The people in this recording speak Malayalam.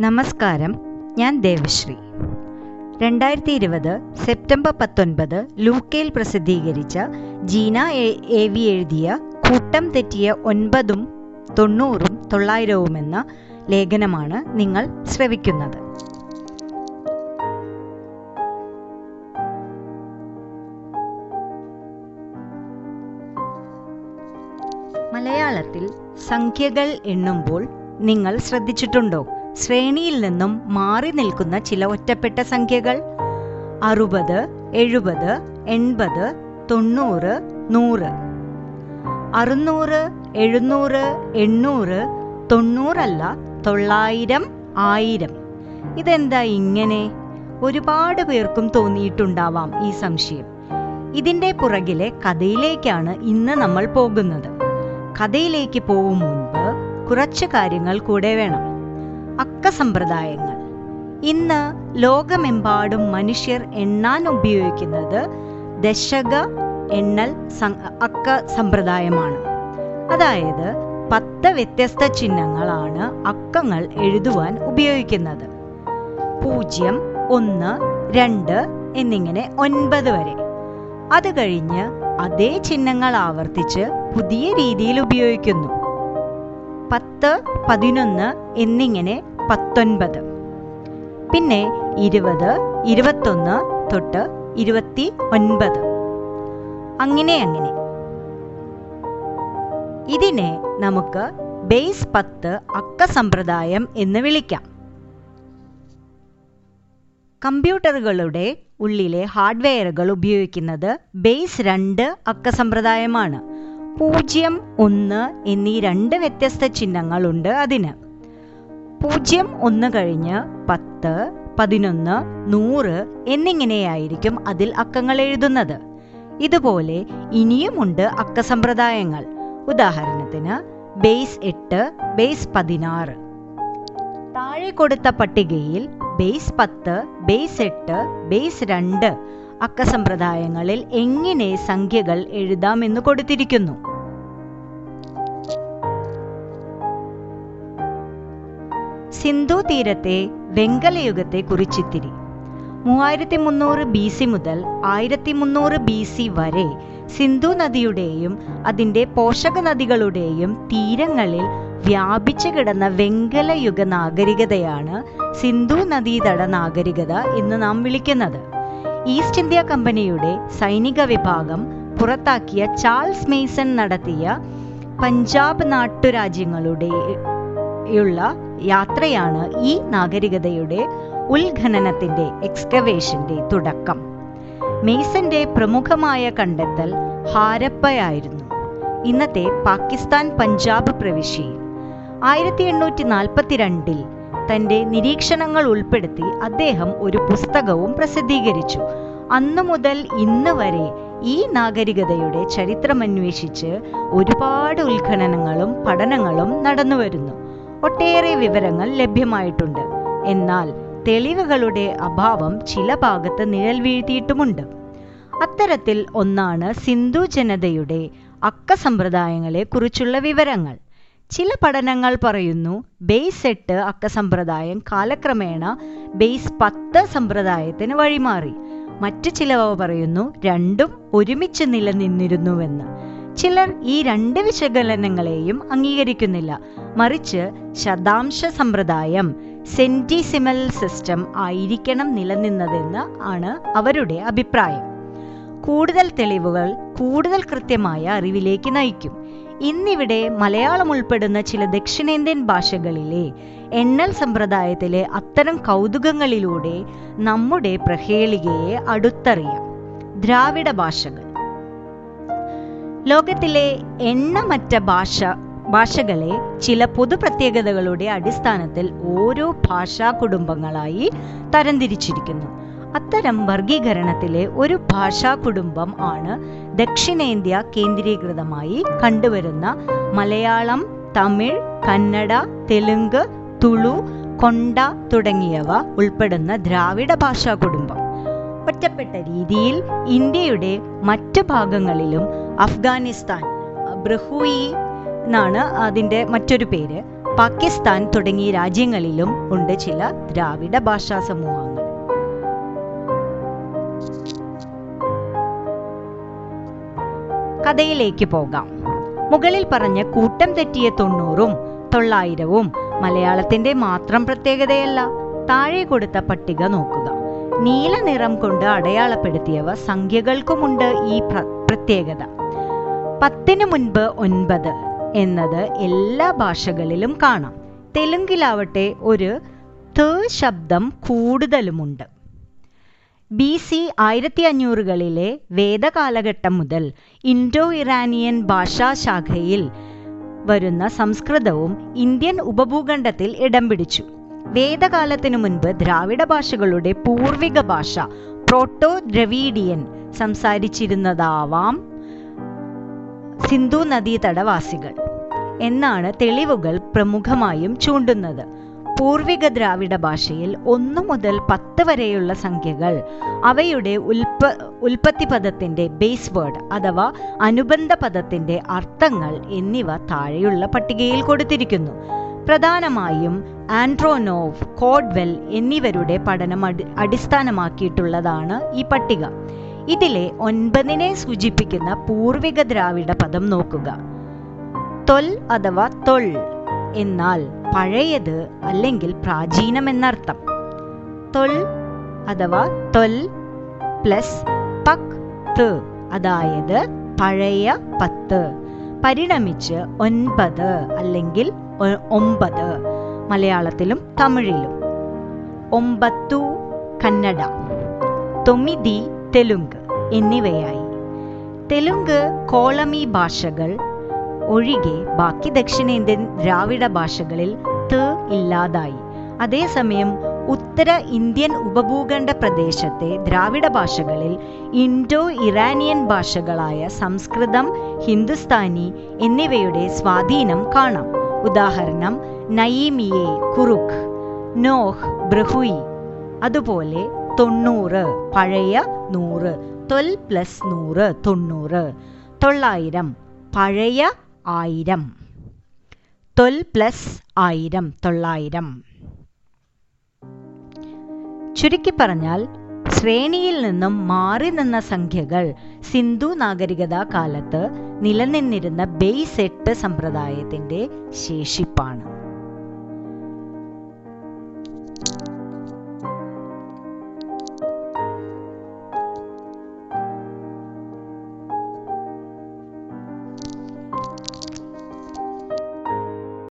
നമസ്കാരം ഞാൻ ദേവശ്രീ. രണ്ടായിരത്തി ഇരുപത് സെപ്റ്റംബർ പത്തൊൻപത് ലൂക്കയിൽ പ്രസിദ്ധീകരിച്ച ജീന എ- എ വി എഴുതിയ കൂട്ടം തെറ്റിയ ഒൻപതും തൊണ്ണൂറും തൊള്ളായിരവും എന്ന ലേഖനമാണ് നിങ്ങൾ ശ്രവിക്കുന്നത്. മലയാളത്തിൽ സംഖ്യകൾ എണ്ണുമ്പോൾ നിങ്ങൾ ശ്രദ്ധിച്ചിട്ടുണ്ടോ? ശ്രേണിയിൽ നിന്നും മാറി നിൽക്കുന്ന ചില ഒറ്റപ്പെട്ട സംഖ്യകൾ. അറുപത് എഴുപത് എൺപത് തൊണ്ണൂറ് നൂറ്. അറുന്നൂറ് എഴുന്നൂറ് എണ്ണൂറ് തൊണ്ണൂറല്ല തൊള്ളായിരം ആയിരം. ഇതെന്താ ഇങ്ങനെ? ഒരുപാട് പേർക്കും തോന്നിയിട്ടുണ്ടാവാം ഈ സംശയം. ഇതിന്റെ പുറകിലെ കഥയിലേക്കാണ് ഇന്ന് നമ്മൾ പോകുന്നത്. കഥയിലേക്ക് പോകും മുൻപ് കുറച്ച് കാര്യങ്ങൾ കൂടെ വേണം. അക്ക സമ്പ്രദായങ്ങൾ ഇന്ന് ലോകമെമ്പാടും മനുഷ്യർ എണ്ണാൻ ഉപയോഗിക്കുന്നത് ദശക എണ്ണൽ അക്ക സമ്പ്രദായമാണ് അതായത് പത്ത് വ്യത്യസ്ത ചിഹ്നങ്ങളാണ് അക്കങ്ങൾ എഴുതുവാൻ ഉപയോഗിക്കുന്നത്. പൂജ്യം ഒന്ന് രണ്ട് എന്നിങ്ങനെ ഒൻപത് വരെ. അത് കഴിഞ്ഞ് അതേ ചിഹ്നങ്ങൾ ആവർത്തിച്ച് പുതിയ രീതിയിൽ ഉപയോഗിക്കുന്നു. പത്ത് പതിനൊന്ന് എന്നിങ്ങനെ പത്തൊൻപത്. പിന്നെ ഇരുപത് ഇരുപത്തൊന്ന് തൊട്ട് ഇരുപത്തി ഒൻപത്. അങ്ങനെ അങ്ങനെ. ഇതിനെ നമുക്ക് ബേസ് പത്ത് അക്ക സമ്പ്രദായം എന്ന് വിളിക്കാം. കമ്പ്യൂട്ടറുകളുടെ ഉള്ളിലെ ഹാർഡ്വെയറുകൾ ഉപയോഗിക്കുന്നത് ബേസ് രണ്ട് അക്ക സമ്പ്രദായമാണ്. പൂജ്യം ഒന്ന് എന്നീ രണ്ട് വ്യത്യസ്ത ചിഹ്നങ്ങളുണ്ട് അതിന്. പൂജ്യം ഒന്ന് കഴിഞ്ഞ് പത്ത് പതിനൊന്ന് നൂറ് എന്നിങ്ങനെയായിരിക്കും അതിൽ അക്കങ്ങൾ എഴുതുന്നത്. ഇതുപോലെ ഇനിയുമുണ്ട് അക്ക സമ്പ്രദായങ്ങൾ ഉദാഹരണത്തിന് ബേസ് എട്ട് ബേസ് പതിനാറ്. താഴെ കൊടുത്ത പട്ടികയിൽ ബേസ് പത്ത് ബേസ് എട്ട് ബേസ് രണ്ട് അക്ക സമ്പ്രദായങ്ങളിൽ എങ്ങനെ സംഖ്യകൾ എഴുതാമെന്ന് കൊടുത്തിരിക്കുന്നു. സിന്ധു തീരത്തെ വെങ്കലയുഗത്തെ കുറിച്ചിത്തിരി. മൂവായിരത്തി മുന്നൂറ് ബി സി മുതൽ ആയിരത്തി മുന്നൂറ് ബി സി വരെ സിന്ധു നദിയുടെയും അതിന്റെ പോഷക നദികളുടെയും തീരങ്ങളിൽ വ്യാപിച്ചു കിടന്ന വെങ്കലയുഗ നാഗരികതയാണ് സിന്ധു നദീതട നാഗരികത എന്ന് നാം വിളിക്കുന്നത്. ഈസ്റ്റ് ഇന്ത്യ കമ്പനിയുടെ സൈനിക വിഭാഗം പുറത്താക്കിയ ചാൾസ് മെയ്സൺ നടത്തിയ പഞ്ചാബ് നാട്ടുരാജ്യങ്ങളുടെ ഉള്ള യാത്രയാണ് ഈ നാഗരികതയുടെ ഉത്ഖനനത്തിന്റെ എക്സ്കവേഷന്റെ തുടക്കം. മെയ്സന്റെ പ്രമുഖമായ കണ്ടെത്തൽ ഹാരപ്പയായിരുന്നു. ഇന്നത്തെ പാകിസ്ഥാൻ പഞ്ചാബ് പ്രവിശ്യയിൽ ആയിരത്തി എണ്ണൂറ്റി നാൽപ്പത്തിരണ്ടിൽ തന്റെ നിരീക്ഷണങ്ങൾ ഉൾപ്പെടുത്തി അദ്ദേഹം ഒരു പുസ്തകവും പ്രസിദ്ധീകരിച്ചു. അന്നു മുതൽ ഇന്ന് വരെ ഈ നാഗരികതയുടെ ചരിത്രമന്വേഷിച്ച് ഒരുപാട് ഉത്ഖനനങ്ങളും പഠനങ്ങളും നടന്നുവരുന്നു ഒട്ടേറെ വിവരങ്ങൾ ലഭ്യമായിട്ടുണ്ട്. എന്നാൽ തെളിവുകളുടെ അഭാവം ചില ഭാഗത്ത് നിഴൽ വീഴ്ത്തിയിട്ടുമുണ്ട് അത്തരത്തിൽ ഒന്നാണ് സിന്ധു ജനതയുടെ അക്ക സമ്പ്രദായങ്ങളെ കുറിച്ചുള്ള വിവരങ്ങൾ. ചില പഠനങ്ങൾ പറയുന്നു ബേസ് എട്ട് അക്ക സമ്പ്രദായം കാലക്രമേണ ബേസ് പത്ത് സമ്പ്രദായത്തിന് വഴിമാറി. മറ്റു ചിലവ പറയുന്നു രണ്ടും ഒരുമിച്ച് നിലനിന്നിരുന്നുവെന്ന്. ചിലർ ഈ രണ്ട് വിശകലനങ്ങളെയും അംഗീകരിക്കുന്നില്ല. മറിച്ച് ശതാംശ സമ്പ്രദായം സെന്റിസിമൽ സിസ്റ്റം ആയിരിക്കണം നിലനിന്നതെന്ന് ആണ് അവരുടെ അഭിപ്രായം. കൂടുതൽ തെളിവുകൾ കൂടുതൽ കൃത്യമായ അറിവിലേക്ക് നയിക്കും. ഇന്നിവിടെ മലയാളം ഉൾപ്പെടുന്ന ചില ദക്ഷിണേന്ത്യൻ ഭാഷകളിലെ എണ്ണൽ സമ്പ്രദായത്തിലെ അത്തരം കൗതുകങ്ങളിലൂടെ നമ്മുടെ പ്രഹേളികയെ അടുത്തറിയാം. ദ്രാവിഡ ഭാഷകൾ. ലോകത്തിലെ എണ്ണമറ്റ ഭാഷ ഭാഷകളെ ചില പൊതു പ്രത്യേകതകളുടെ അടിസ്ഥാനത്തിൽ ഓരോ ഭാഷാ കുടുംബങ്ങളായി തരംതിരിച്ചിരിക്കുന്നു. അത്തരം വർഗീകരണത്തിലെ ഒരു ഭാഷാ കുടുംബം ആണ് ദക്ഷിണേന്ത്യ കേന്ദ്രീകൃതമായി കണ്ടുവരുന്ന മലയാളം തമിഴ് കന്നഡ തെലുങ്ക് തുളു കൊണ്ട തുടങ്ങിയവ ഉൾപ്പെടുന്ന ദ്രാവിഡ ഭാഷാ കുടുംബം. ഒറ്റപ്പെട്ട രീതിയിൽ ഇന്ത്യയുടെ മറ്റ് ഭാഗങ്ങളിലും അഫ്ഗാനിസ്ഥാൻ ബ്രഹൂയി എന്നാണ് അതിന്റെ മറ്റൊരു പേര്. പാകിസ്ഥാൻ തുടങ്ങിയ രാജ്യങ്ങളിലും ഉണ്ട് ചില ദ്രാവിഡ ഭാഷാ സമൂഹങ്ങൾ. കഥയിലേക്ക് പോകാം. മുകളിൽ പറഞ്ഞ കൂട്ടം തെറ്റിയ തൊണ്ണൂറും തൊള്ളായിരവും മലയാളത്തിന്റെ മാത്രം പ്രത്യേകതയല്ല താഴെ കൊടുത്ത പട്ടിക നോക്കുക. നീല നിറം കൊണ്ട് അടയാളപ്പെടുത്തിയവ സംഖ്യകൾക്കുമുണ്ട് ഈ പ്ര- പ്രത്യേകത. പത്തിന് മുൻപ് ഒൻപത് എന്നത് എല്ലാ ഭാഷകളിലും കാണാം. തെലുങ്കിലാവട്ടെ ഒരു ത ശബ്ദം കൂടുതലുമുണ്ട്. ബി സി ആയിരത്തി അഞ്ഞൂറുകളിലെ വേദകാലഘട്ടം മുതൽ ഇൻഡോ ഇറാനിയൻ ഭാഷാശാഖയിൽ വരുന്ന സംസ്കൃതവും ഇന്ത്യൻ ഉപഭൂഖണ്ഡത്തിൽ ഇടം പിടിച്ചു. വേദകാലത്തിനു മുൻപ് ദ്രാവിഡ ഭാഷകളുടെ പൂർവിക ഭാഷ പ്രോട്ടോ ദ്രവീഡിയൻ സംസാരിച്ചിരുന്നതാവാം സിന്ധു നദീതടവാസികൾ. എന്നാണ് തെളിവുകൾ പ്രമുഖമായും ചൂണ്ടുന്നത്. പൂർവിക ദ്രാവിഡ ഭാഷയിൽ ഒന്നു മുതൽ പത്ത് വരെയുള്ള സംഖ്യകൾ. അവയുടെ ഉൽപ ഉൽപ്പത്തി പദത്തിന്റെ ബേസ് വേർഡ് അഥവാ അനുബന്ധ പദത്തിന്റെ അർത്ഥങ്ങൾ എന്നിവ താഴെയുള്ള പട്ടികയിൽ കൊടുത്തിരിക്കുന്നു. പ്രധാനമായും ആൻഡ്രോനോവ് കോഡ്വെൽ എന്നിവരുടെ പഠനം അടി അടിസ്ഥാനമാക്കിയിട്ടുള്ളതാണ് ഈ പട്ടിക. ഇതിലെ ഒൻപതിനെ സൂചിപ്പിക്കുന്ന പൂർവിക ദ്രാവിഡ പദം നോക്കുക. തൊൽ അഥവാ തൊൾ. എന്നാൽ പഴയത് അല്ലെങ്കിൽ പ്രാചീനം എന്നർത്ഥം. തൊൽ അഥവാ തൊൽ പ്ലസ് പക് ത് അതായത് പഴയ പത്ത്. പരിണമിച്ച് ഒൻപത് അല്ലെങ്കിൽ ഒമ്പത് മലയാളത്തിലും തമിഴിലും. ഒമ്പത്തു കന്നഡ തൊമിതി തെലുങ്ക് എന്നിവയായി. തെലുങ്ക് കോളമി ഭാഷകൾ ഒഴികെ ബാക്കി ദക്ഷിണേന്ത്യൻ ദ്രാവിഡ ഭാഷകളിൽ ത് ഇല്ലാതായി. അതേസമയം ഉത്തര ഇന്ത്യൻ ഉപഭൂഖണ്ഡ പ്രദേശത്തെ ദ്രാവിഡ ഭാഷകളിൽ ഇൻഡോ ഇറാനിയൻ ഭാഷകളായ സംസ്കൃതം ഹിന്ദുസ്ഥാനി എന്നിവയുടെ സ്വാധീനം കാണാം. ഉദാഹരണം നയിമിയെ കുറുഖ് നോഹ് ബ്രഹുയി അതുപോലെ തൊണ്ണൂറ് പഴയ നൂറ് തൊൽ പ്ലസ് നൂറ് തൊണ്ണൂറ് തൊള്ളായിരം പഴയ ആയിരം. തൊൽ പ്ലസ് ആയിരം തൊള്ളായിരം. ചുരുക്കി പറഞ്ഞാൽ ശ്രേണിയിൽ നിന്നും മാറി നിന്ന സംഖ്യകൾ സിന്ധു നാഗരികത കാലത്ത് നിലനിന്നിരുന്ന ബേസ് എട്ട് സമ്പ്രദായത്തിന്റെ ശേഷിപ്പാണ്.